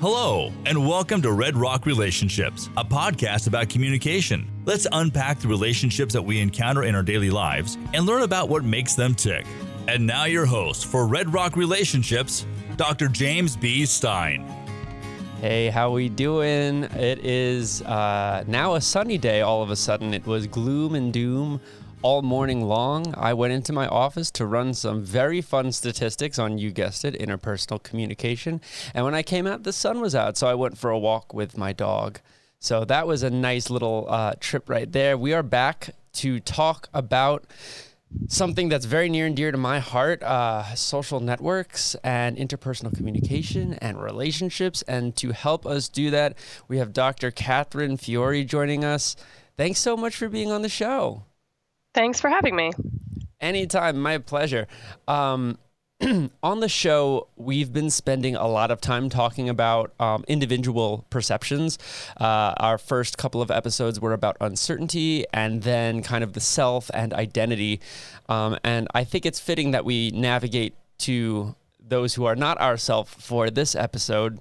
Hello, and welcome to Red Rock Relationships, a podcast about communication. Let's unpack the relationships that we encounter in our daily lives and learn about what makes them tick. And now, your host for Red Rock Relationships, Dr. James B. Stein. Hey, how we doing? It is uh, now a sunny day. All of a sudden, it was gloom and doom all morning long. I went into my office to run some very fun statistics on, you guessed it, interpersonal communication. And when I came out, the sun was out. So I went for a walk with my dog. So that was a nice little uh, trip right there. We are back to talk about something that's very near and dear to my heart uh, social networks and interpersonal communication and relationships. And to help us do that, we have Dr. Katherine Fiori joining us. Thanks so much for being on the show. Thanks for having me. Anytime, my pleasure. Um, on the show, we've been spending a lot of time talking about um, individual perceptions. Uh, our first couple of episodes were about uncertainty and then kind of the self and identity. Um, and I think it's fitting that we navigate to those who are not ourself for this episode.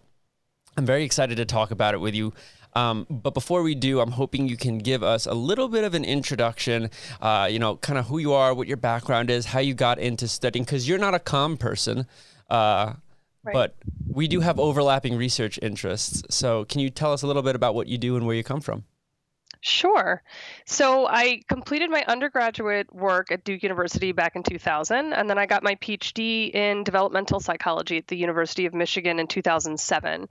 I'm very excited to talk about it with you. Um, but before we do, I'm hoping you can give us a little bit of an introduction, uh, you know, kind of who you are, what your background is, how you got into studying, because you're not a com person. Uh, right. But we do have overlapping research interests. So, can you tell us a little bit about what you do and where you come from? Sure. So I completed my undergraduate work at Duke University back in 2000, and then I got my PhD in developmental psychology at the University of Michigan in 2007.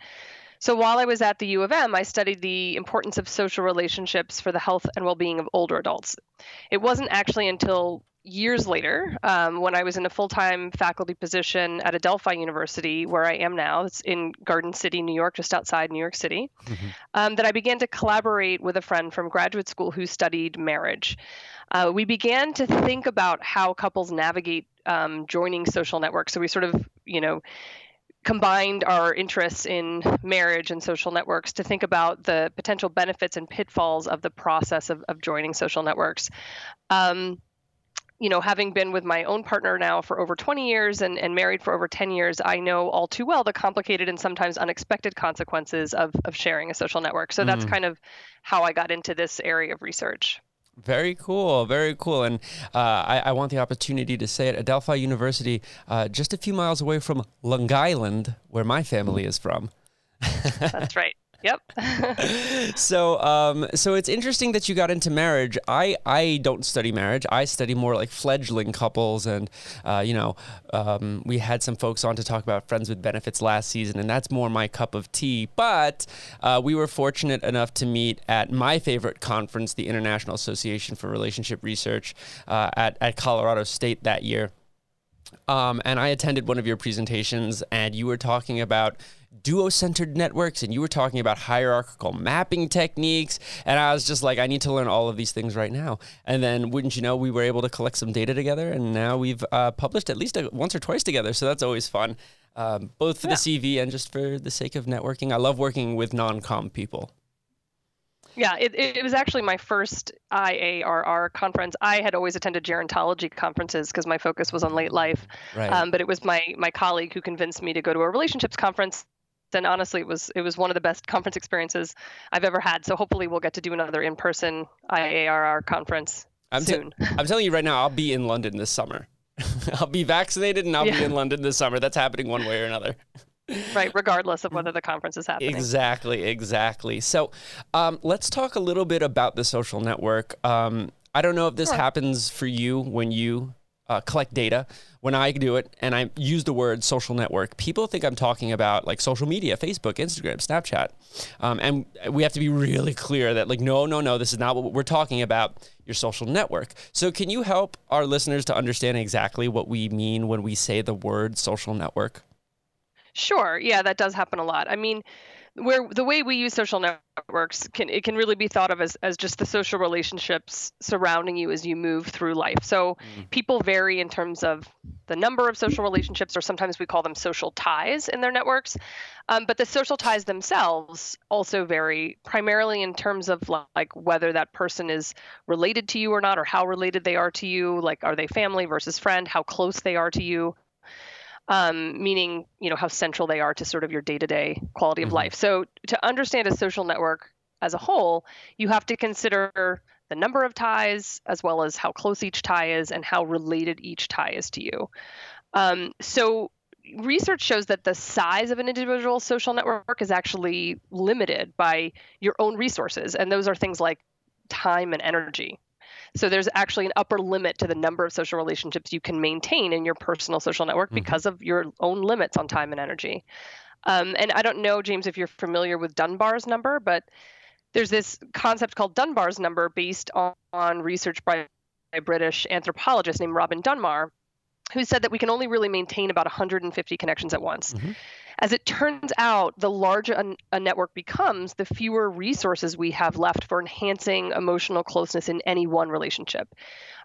So while I was at the U of M, I studied the importance of social relationships for the health and well being of older adults. It wasn't actually until years later, um, when I was in a full time faculty position at Adelphi University, where I am now, it's in Garden City, New York, just outside New York City, mm-hmm. um, that I began to collaborate with a friend from graduate school who studied marriage. Uh, we began to think about how couples navigate um, joining social networks. So we sort of, you know, combined our interests in marriage and social networks to think about the potential benefits and pitfalls of the process of, of joining social networks. Um, you know, having been with my own partner now for over 20 years and, and married for over 10 years, I know all too well the complicated and sometimes unexpected consequences of, of sharing a social network. So mm. that's kind of how I got into this area of research. Very cool, very cool. And uh, I, I, want the opportunity to say at Adelphi University, uh, just a few miles away from Long Island, where my family is from. That's right. Yep. so, um, so it's interesting that you got into marriage. I, I don't study marriage. I study more like fledgling couples, and uh, you know, um, we had some folks on to talk about friends with benefits last season, and that's more my cup of tea. But uh, we were fortunate enough to meet at my favorite conference, the International Association for Relationship Research, uh, at at Colorado State that year. Um, and I attended one of your presentations, and you were talking about duo-centered networks and you were talking about hierarchical mapping techniques and i was just like i need to learn all of these things right now and then wouldn't you know we were able to collect some data together and now we've uh, published at least a, once or twice together so that's always fun um, both for yeah. the cv and just for the sake of networking i love working with non-com people yeah, it, it was actually my first IARR conference. I had always attended gerontology conferences because my focus was on late life. Right. Um, but it was my my colleague who convinced me to go to a relationships conference and honestly it was it was one of the best conference experiences I've ever had. So hopefully we'll get to do another in-person IARR conference I'm soon. T- I'm telling you right now, I'll be in London this summer. I'll be vaccinated and I'll yeah. be in London this summer. That's happening one way or another. right, regardless of whether the conference is happening. Exactly, exactly. So um, let's talk a little bit about the social network. Um, I don't know if this sure. happens for you when you uh, collect data. When I do it and I use the word social network, people think I'm talking about like social media, Facebook, Instagram, Snapchat. Um, and we have to be really clear that, like, no, no, no, this is not what we're talking about, your social network. So, can you help our listeners to understand exactly what we mean when we say the word social network? Sure. Yeah, that does happen a lot. I mean, where the way we use social networks can it can really be thought of as, as just the social relationships surrounding you as you move through life. So mm. people vary in terms of the number of social relationships or sometimes we call them social ties in their networks. Um, but the social ties themselves also vary primarily in terms of like whether that person is related to you or not or how related they are to you. Like are they family versus friend? How close they are to you um, meaning you know how central they are to sort of your day-to-day quality of Mhm. life. So to understand a social network as a whole, you have to consider the number of ties as well as how close each tie is and how related each tie is to you. Um, so research shows that the size of an individual social network is actually limited by your own resources, and those are things like time and energy. So there's actually an upper limit to the number of social relationships you can maintain in your personal social network Mhm. because of your own limits on time and energy. Um, and I don't know, James, if you're familiar with Dunbar's number, but there's this concept called Dunbar's number based on, on research by a British anthropologist named Robin Dunbar, who said that we can only really maintain about 150 connections at once. Mhm. As it turns out, the larger a, a network becomes, the fewer resources we have left for enhancing emotional closeness in any one relationship.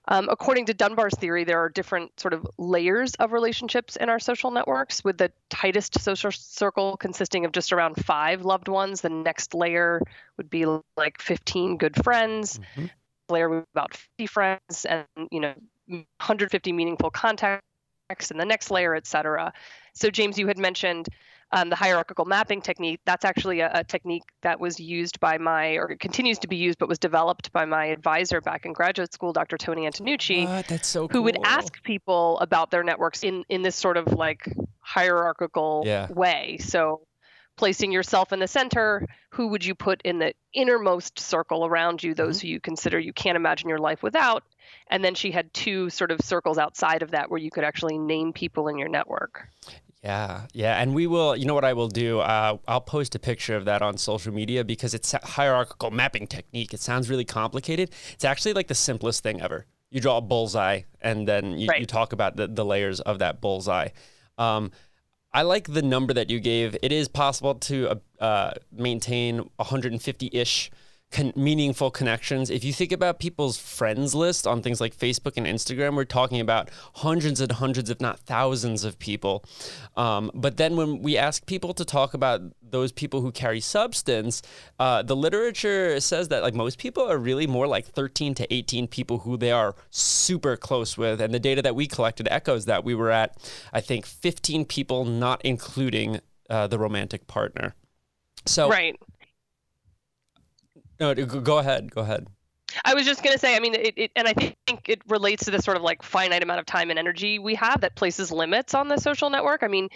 Um, according to Dunbar's theory, there are different sort of layers of relationships in our social networks, with the tightest social circle consisting of just around five loved ones. The next layer would be like 15 good friends, Mhm. layer with about 50 friends, and you know 150 meaningful contacts, and the next layer, et cetera. So, James, you had mentioned um, the hierarchical mapping technique. That's actually a, a technique that was used by my, or continues to be used, but was developed by my advisor back in graduate school, Dr. Toni Antonucci What? That's so cool. who would ask people about their networks in in this sort of like hierarchical Yeah. way so placing yourself in the center who would you put in the innermost circle around you those who you consider you can't imagine your life without and then she had two sort of circles outside of that where you could actually name people in your network Yeah, yeah, and we will. You know what I will do? Uh, I'll post a picture of that on social media because it's a hierarchical mapping technique. It sounds really complicated. It's actually like the simplest thing ever. You draw a bullseye, and then you, you talk about the, the layers of that bullseye. Um, I like the number that you gave. It is possible to uh, uh, maintain 150-ish con- meaningful connections. If you think about people's friends list on things like Facebook and Instagram, we're talking about hundreds and hundreds, if not thousands, of people. Um, but then when we ask people to talk about those people who carry substance, uh, the literature says that like most people are really more like 13 to 18 people who they are super close with. And the data that we collected echoes that we were at, I think, 15 people, not including uh, the romantic partner. So right no, go ahead. Go ahead. I was just going to say, I mean, it, it, and I think it relates to this sort of like finite amount of time and energy we have that places limits on the social network. I mean,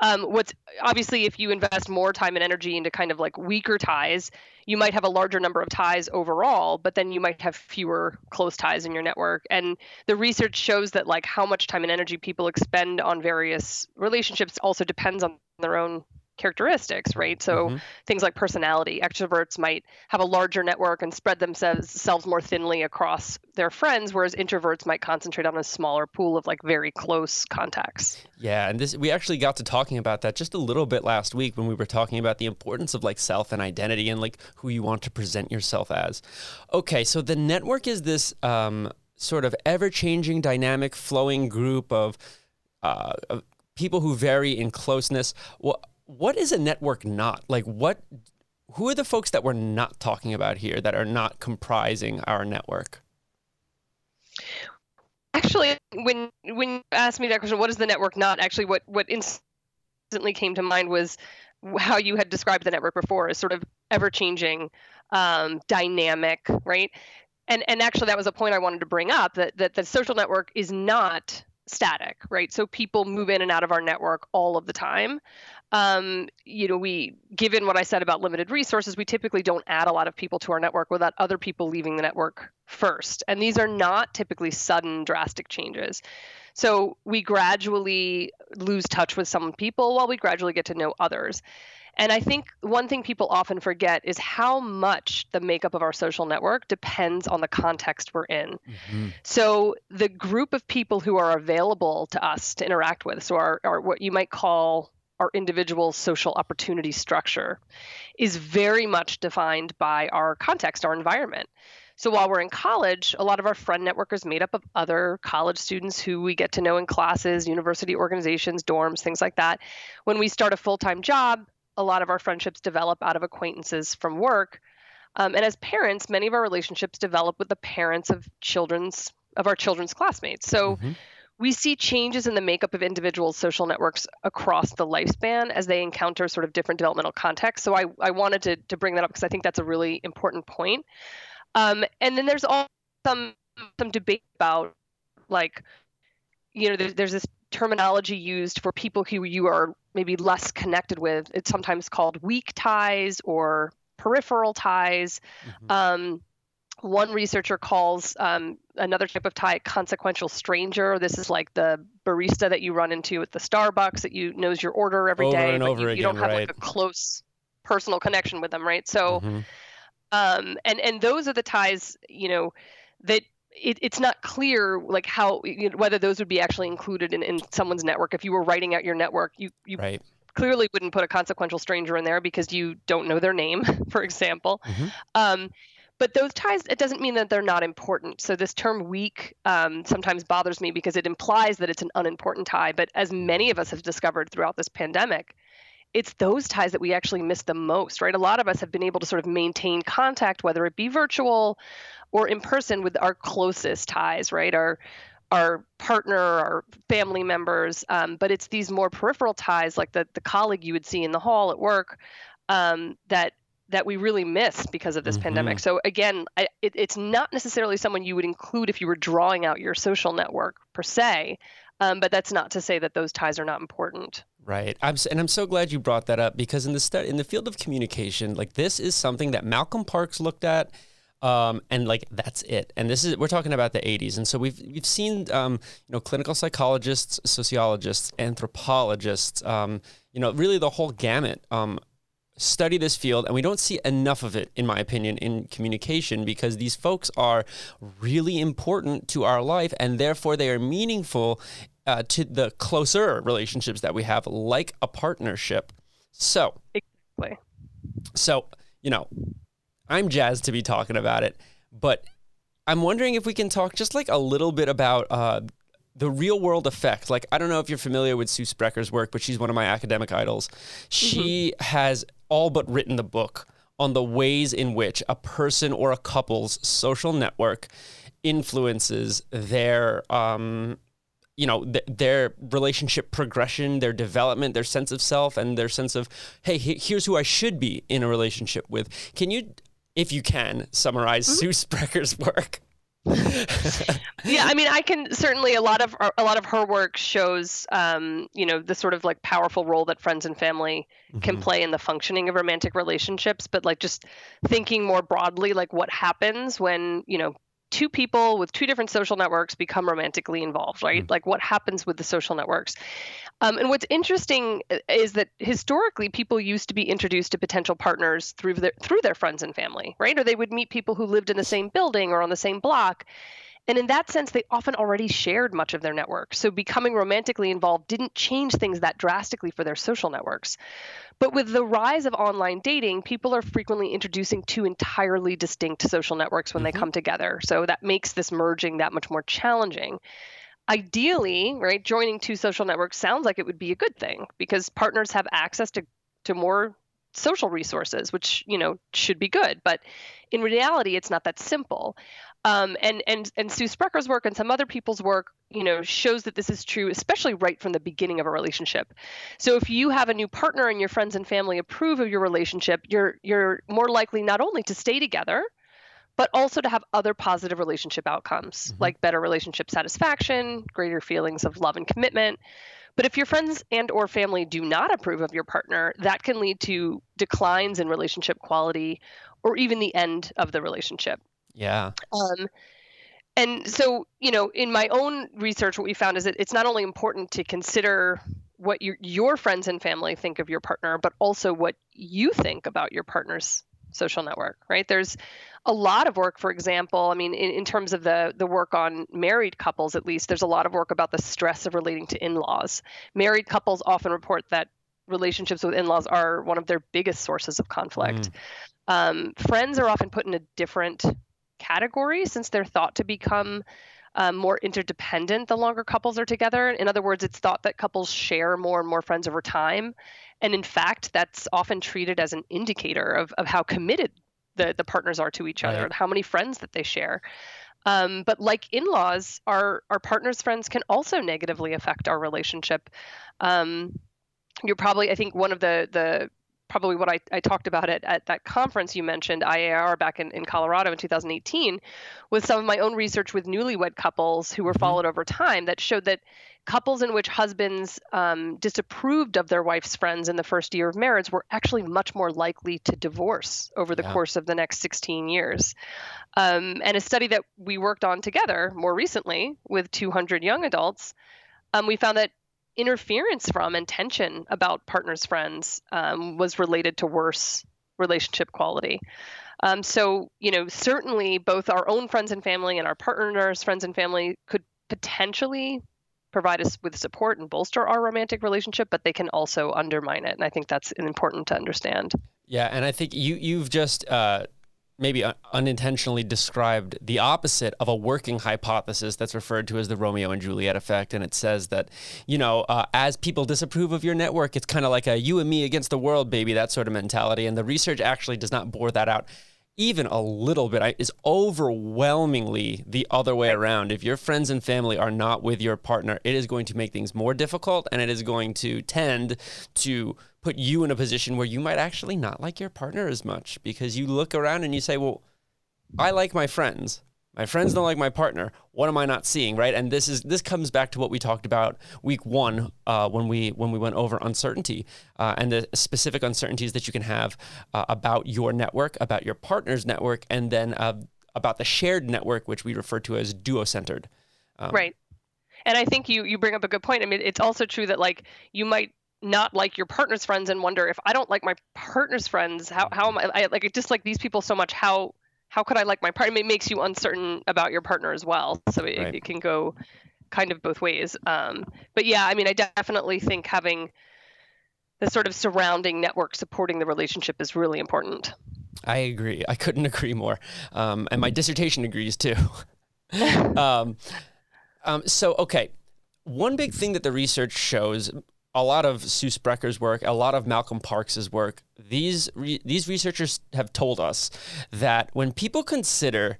um, what's obviously if you invest more time and energy into kind of like weaker ties, you might have a larger number of ties overall, but then you might have fewer close ties in your network. And the research shows that like how much time and energy people expend on various relationships also depends on their own characteristics, right? So Mhm. things like personality. Extroverts might have a larger network and spread themselves more thinly across their friends, whereas introverts might concentrate on a smaller pool of like very close contacts. Yeah, and this we actually got to talking about that just a little bit last week when we were talking about the importance of like self and identity and like who you want to present yourself as. Okay, so the network is this um, sort of ever-changing, dynamic, flowing group of, uh, of people who vary in closeness. What what is a network not? Like what? Who are the folks that we're not talking about here that are not comprising our network? Actually, when when you asked me that question, what is the network not? Actually, what what instantly came to mind was how you had described the network before as sort of ever changing, um, dynamic, right? And and actually, that was a point I wanted to bring up that that the social network is not static, right? So people move in and out of our network all of the time. Um, you know, we given what I said about limited resources, we typically don't add a lot of people to our network without other people leaving the network first. And these are not typically sudden, drastic changes. So we gradually lose touch with some people while we gradually get to know others. And I think one thing people often forget is how much the makeup of our social network depends on the context we're in. So the group of people who are available to us to interact with, so our, our what you might call our individual social opportunity structure, is very much defined by our context, our environment. So while we're in college, a lot of our friend network is made up of other college students who we get to know in classes, university organizations, dorms, things like that. When we start a full time job, a lot of our friendships develop out of acquaintances from work. Um, and as parents, many of our relationships develop with the parents of children's of our children's classmates. So Mhm. We see changes in the makeup of individuals' social networks across the lifespan as they encounter sort of different developmental contexts. So I, I wanted to, to bring that up because I think that's a really important point. Um, and then there's all some some debate about like, you know, there's, there's this terminology used for people who you are maybe less connected with. It's sometimes called weak ties or peripheral ties. Mm-hmm. Um, one researcher calls um, another type of tie a consequential stranger. This is like the barista that you run into at the Starbucks that you knows your order every over day, and but over you, again, you don't have right. like a close personal connection with them, right? So, Mm-hmm. um, and and those are the ties, you know, that it, it's not clear like how you know, whether those would be actually included in, in someone's network. If you were writing out your network, you you Right. clearly wouldn't put a consequential stranger in there because you don't know their name, for example. Mhm. Um, but those ties, it doesn't mean that they're not important. So this term weak um, sometimes bothers me because it implies that it's an unimportant tie. But as many of us have discovered throughout this pandemic, it's those ties that we actually miss the most, right? A lot of us have been able to sort of maintain contact, whether it be virtual or in person, with our closest ties, right? Our our partner, our family members, um, but it's these more peripheral ties, like the the colleague you would see in the hall at work, um, that that we really miss because of this Mhm. pandemic. So again, I, it, it's not necessarily someone you would include if you were drawing out your social network per se, um, but that's not to say that those ties are not important. Right. I'm, and I'm so glad you brought that up because in the stu- in the field of communication, like this is something that Malcolm Parks looked at. Um, and like that's it. And this is we're talking about the 80s, and so we've we've seen um, you know clinical psychologists, sociologists, anthropologists, um, you know really the whole gamut um, study this field, and we don't see enough of it, in my opinion, in communication because these folks are really important to our life, and therefore they are meaningful uh, to the closer relationships that we have, like a partnership. So, Exactly. so you know, I'm jazzed to be talking about it, but I'm wondering if we can talk just like a little bit about uh, the real world effect. Like, I don't know if you're familiar with Sue Sprecher's work, but she's one of my academic idols. She has all but written the book on the ways in which a person or a couple's social network influences their um, you know th- their relationship progression their development their sense of self and their sense of hey he- here's who i should be in a relationship with can you if you can summarize sue sprecher's work yeah i mean i can certainly a lot of a lot of her work shows um, you know the sort of like powerful role that friends and family can Mhm. play in the functioning of romantic relationships but like just thinking more broadly like what happens when you know two people with two different social networks become romantically involved right? Like what happens with the social networks? Um, and what's interesting uh, is that historically people used to be introduced to potential partners through their through their friends and family right? Or they would meet people who lived in the same building or on the same block and in that sense, they often already shared much of their network. So becoming romantically involved didn't change things that drastically for their social networks. But with the rise of online dating, people are frequently introducing two entirely distinct social networks when they Mhm. come together. So that makes this merging that much more challenging. Ideally, right, joining two social networks sounds like it would be a good thing because partners have access to, to more social resources, which, you know, should be good. But in reality, it's not that simple. Um, and and and Sue Sprecher's work and some other people's work, you know, shows that this is true, especially right from the beginning of a relationship. So if you have a new partner and your friends and family approve of your relationship, you're you're more likely not only to stay together, but also to have other positive relationship outcomes Mhm. like better relationship satisfaction, greater feelings of love and commitment. But if your friends and or family do not approve of your partner, that can lead to declines in relationship quality or even the end of the relationship. Yeah Um, and so, you know, in my own research, what we found is that it's not only important to consider what your your friends and family think of your partner, but also what you think about your partner's social network. Right? There's a lot of work, for example. I mean, in, in terms of the the work on married couples, at least, there's a lot of work about the stress of relating to in-laws. Married couples often report that relationships with in-laws are one of their biggest sources of conflict. Um, friends are often put in a different category since they're thought to become um, more interdependent the longer couples are together. In other words, it's thought that couples share more and more friends over time. And in fact, that's often treated as an indicator of, of how committed the, the partners are to each other Right. and how many friends that they share. Um, but like in-laws, our our partner's friends can also negatively affect our relationship. Um, you're probably, I think, one of the the probably what I, I talked about it at that conference you mentioned, IAR, back in, in Colorado in 2018, with some of my own research with newlywed couples who were mm-hmm. followed over time that showed that couples in which husbands um, disapproved of their wife's friends in the first year of marriage were actually much more likely to divorce over the yeah. course of the next 16 years. Um, and a study that we worked on together more recently with 200 young adults, um, we found that interference from and tension about partners' friends um, was related to worse relationship quality. Um, so, you know, certainly both our own friends and family and our partners' friends and family could potentially provide us with support and bolster our romantic relationship, but they can also undermine it. And I think that's important to understand. Yeah, and I think you you've just uh, maybe unintentionally described the opposite of a working hypothesis that's referred to as the Romeo and Juliet effect. And it says that, you know, uh, as people disapprove of your network, it's kind of like a you and me against the world, baby, that sort of mentality. And the research actually does not bore that out even a little bit is overwhelmingly the other way around. If your friends and family are not with your partner, it is going to make things more difficult and it is going to tend to put you in a position where you might actually not like your partner as much because you look around and you say, well, I like my friends. My friends don't like my partner. What am I not seeing, right? And this is this comes back to what we talked about week one uh, when we when we went over uncertainty uh, and the specific uncertainties that you can have uh, about your network, about your partner's network, and then uh, about the shared network, which we refer to as duo-centered. Um, right. And I think you you bring up a good point. I mean, it's also true that like you might not like your partner's friends and wonder if I don't like my partner's friends, how how am I, I like I just like these people so much how how could I like my partner? It makes you uncertain about your partner as well. So it, right. it can go kind of both ways. Um, but yeah, I mean, I definitely think having the sort of surrounding network supporting the relationship is really important. I agree. I couldn't agree more. Um, and my dissertation agrees too. um, um, so, okay. One big thing that the research shows a lot of Sue Sprecher's work, a lot of Malcolm Parks's work, these re- these researchers have told us that when people consider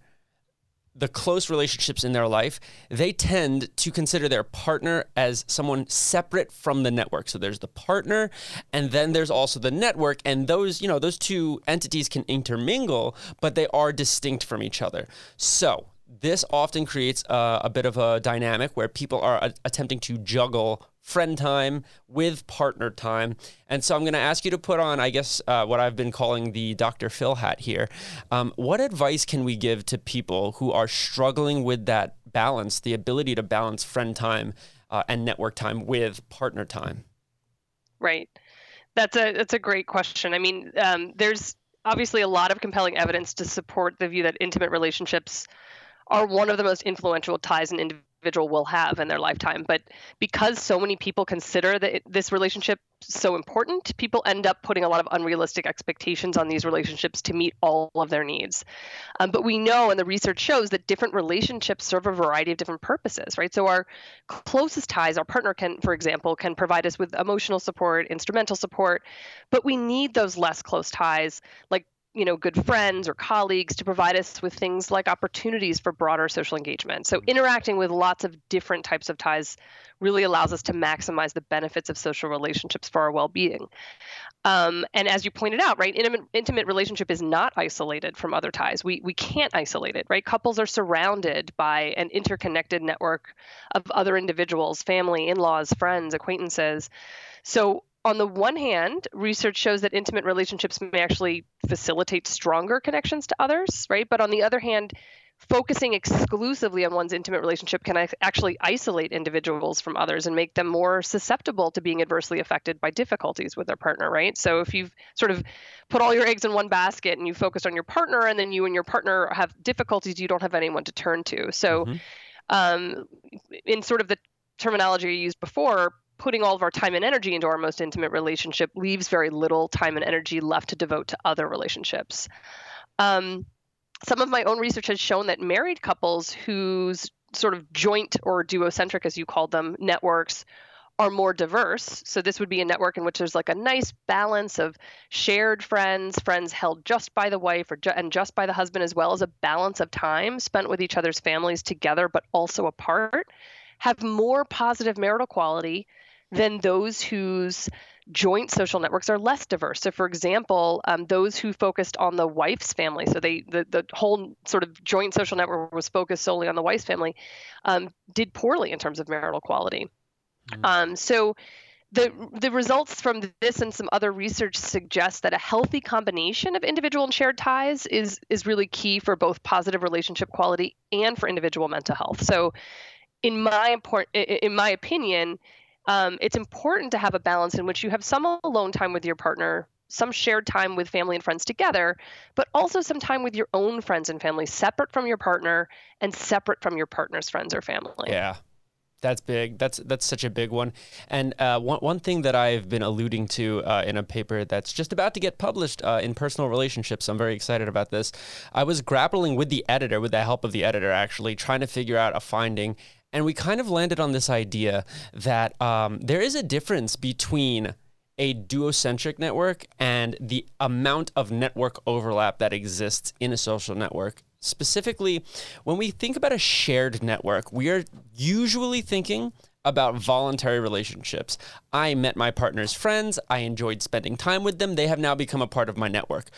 the close relationships in their life, they tend to consider their partner as someone separate from the network. So there's the partner and then there's also the network and those, you know, those two entities can intermingle, but they are distinct from each other. So, this often creates a, a bit of a dynamic where people are a- attempting to juggle friend time with partner time. And so I'm going to ask you to put on, I guess, uh, what I've been calling the Dr. Phil hat here. Um, what advice can we give to people who are struggling with that balance, the ability to balance friend time uh, and network time with partner time? Right. That's a that's a great question. I mean, um, there's obviously a lot of compelling evidence to support the view that intimate relationships are one of the most influential ties individual will have in their lifetime. But because so many people consider that this relationship so important, people end up putting a lot of unrealistic expectations on these relationships to meet all of their needs. Um, but we know, and the research shows, that different relationships serve a variety of different purposes, right? So our closest ties, our partner can, for example, can provide us with emotional support, instrumental support, but we need those less close ties, like you know good friends or colleagues to provide us with things like opportunities for broader social engagement. So interacting with lots of different types of ties really allows us to maximize the benefits of social relationships for our well-being. Um, and as you pointed out right intimate, intimate relationship is not isolated from other ties. We, we can't isolate it right? Couples are surrounded by an interconnected network of other individuals family in-laws friends acquaintances. So on the one hand, research shows that intimate relationships may actually facilitate stronger connections to others, right? But on the other hand, focusing exclusively on one's intimate relationship can actually isolate individuals from others and make them more susceptible to being adversely affected by difficulties with their partner, right? So if you've sort of put all your eggs in one basket and you focus on your partner and then you and your partner have difficulties, you don't have anyone to turn to. So mm-hmm. um, in sort of the terminology you used before, putting all of our time and energy into our most intimate relationship leaves very little time and energy left to devote to other relationships. Um, some of my own research has shown that married couples whose sort of joint or duocentric, as you called them, networks are more diverse. So this would be a network in which there's like a nice balance of shared friends, friends held just by the wife or ju- and just by the husband, as well as a balance of time spent with each other's families together, but also apart, have more positive marital quality than those whose joint social networks are less diverse. So, for example, um, those who focused on the wife's family, so they the, the whole sort of joint social network was focused solely on the wife's family, um, did poorly in terms of marital quality. Mm-hmm. Um, so. The, the results from this and some other research suggest that a healthy combination of individual and shared ties is is really key for both positive relationship quality and for individual mental health. So, in my import, in my opinion, um, it's important to have a balance in which you have some alone time with your partner, some shared time with family and friends together, but also some time with your own friends and family, separate from your partner and separate from your partner's friends or family. Yeah. That's big. That's that's such a big one. And uh, one one thing that I've been alluding to uh, in a paper that's just about to get published uh, in personal relationships. I'm very excited about this. I was grappling with the editor, with the help of the editor, actually trying to figure out a finding and we kind of landed on this idea that um, there is a difference between a duocentric network and the amount of network overlap that exists in a social network. Specifically, when we think about a shared network, we are usually thinking about voluntary relationships. I met my partner's friends. I enjoyed spending time with them. They have now become a part of my network.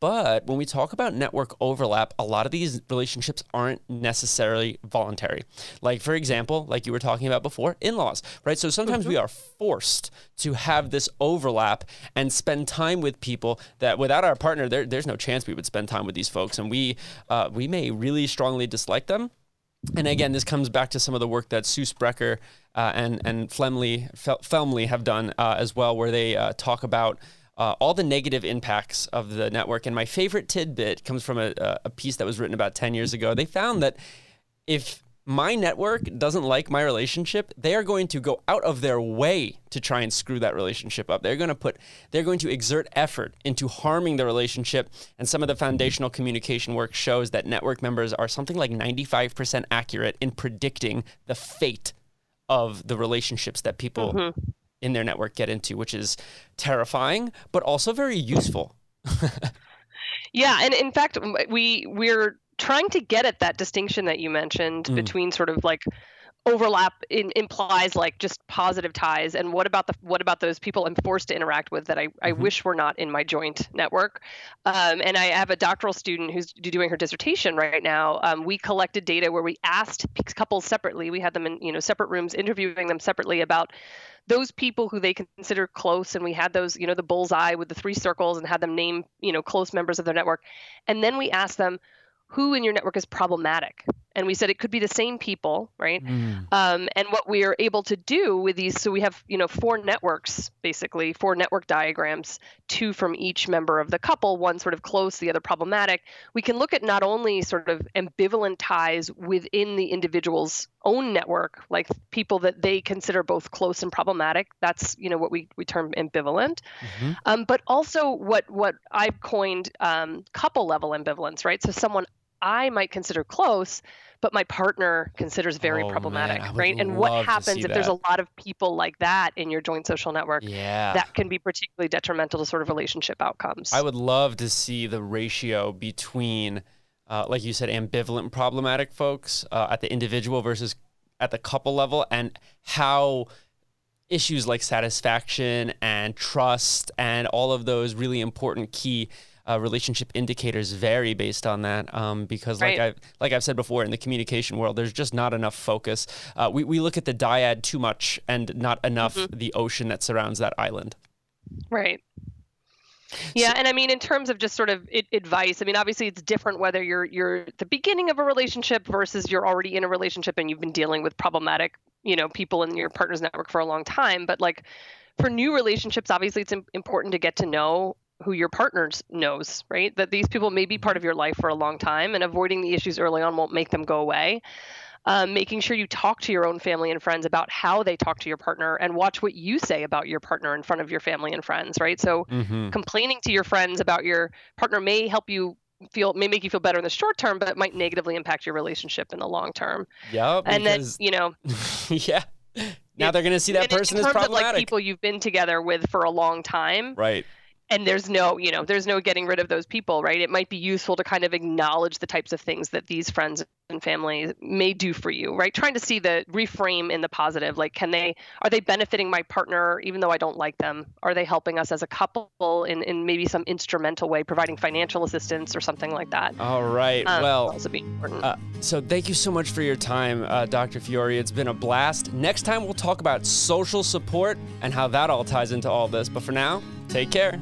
But when we talk about network overlap, a lot of these relationships aren't necessarily voluntary. Like, for example, like you were talking about before, in laws, right? So sometimes mm-hmm. we are forced to have this overlap and spend time with people that without our partner, there, there's no chance we would spend time with these folks. And we, uh, we may really strongly dislike them and again, this comes back to some of the work that Sue Sprecher uh, and and Flemley Felmlee have done uh, as well, where they uh, talk about uh, all the negative impacts of the network. And my favorite tidbit comes from a, a piece that was written about ten years ago. They found that if my network doesn't like my relationship, they are going to go out of their way to try and screw that relationship up. They're going to put they're going to exert effort into harming the relationship and some of the foundational communication work shows that network members are something like 95% accurate in predicting the fate of the relationships that people mm-hmm. in their network get into, which is terrifying but also very useful. yeah, and in fact we we're trying to get at that distinction that you mentioned mm. between sort of like overlap in, implies like just positive ties and what about the what about those people i'm forced to interact with that i, mm-hmm. I wish were not in my joint network um, and i have a doctoral student who's doing her dissertation right now um, we collected data where we asked couples separately we had them in you know separate rooms interviewing them separately about those people who they consider close and we had those you know the bullseye with the three circles and had them name you know close members of their network and then we asked them who in your network is problematic. And we said it could be the same people right? Mm. um, and what we are able to do with these so we have you know four networks basically four network diagrams two from each member of the couple one sort of close the other problematic. We can look at not only sort of ambivalent ties within the individual's own network like people that they consider both close and problematic. That's you know what we, we term ambivalent. Mm-hmm. um, but also what what i've coined um, couple level ambivalence right? So someone I might consider close, but my partner considers very oh, problematic, man, right? And what happens if that. there's a lot of people like that in your joint social network? Yeah. That can be particularly detrimental to sort of relationship outcomes. I would love to see the ratio between, uh, like you said, ambivalent problematic folks uh, at the individual versus at the couple level and how issues like satisfaction and trust and all of those really important key uh, relationship indicators vary based on that um, because like right. I like I've said before in the communication world there's just not enough focus uh, we, we look at the dyad too much and not enough mm-hmm. the ocean that surrounds that island right yeah, and I mean, in terms of just sort of advice, I mean, obviously it's different whether you're you're the beginning of a relationship versus you're already in a relationship and you've been dealing with problematic, you know, people in your partner's network for a long time. But like for new relationships, obviously it's important to get to know who your partner knows, right? That these people may be part of your life for a long time, and avoiding the issues early on won't make them go away. Um, making sure you talk to your own family and friends about how they talk to your partner and watch what you say about your partner in front of your family and friends, right? So, mm-hmm. complaining to your friends about your partner may help you feel may make you feel better in the short term, but it might negatively impact your relationship in the long term. Yeah, and then you know, yeah, now they're going to see that in person as terms of like problematic. people you've been together with for a long time, right. And there's no you know there's no getting rid of those people right it might be useful to kind of acknowledge the types of things that these friends and family may do for you right trying to see the reframe in the positive like can they are they benefiting my partner even though i don't like them are they helping us as a couple in, in maybe some instrumental way providing financial assistance or something like that All right. um, well, also be important Uh, so thank you so much for your time, uh, Dr. Fiori. It's been a blast. Next time we'll talk about social support and how that all ties into all this. But for now, take care.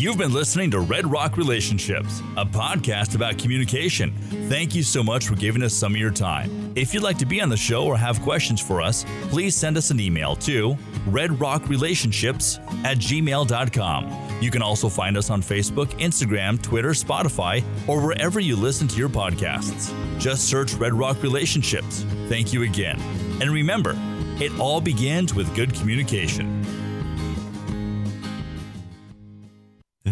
You've been listening to Red Rock Relationships, a podcast about communication. Thank you so much for giving us some of your time. If you'd like to be on the show or have questions for us, please send us an email to redrockrelationships at gmail.com. You can also find us on Facebook, Instagram, Twitter, Spotify, or wherever you listen to your podcasts. Just search Red Rock Relationships. Thank you again. And remember, it all begins with good communication.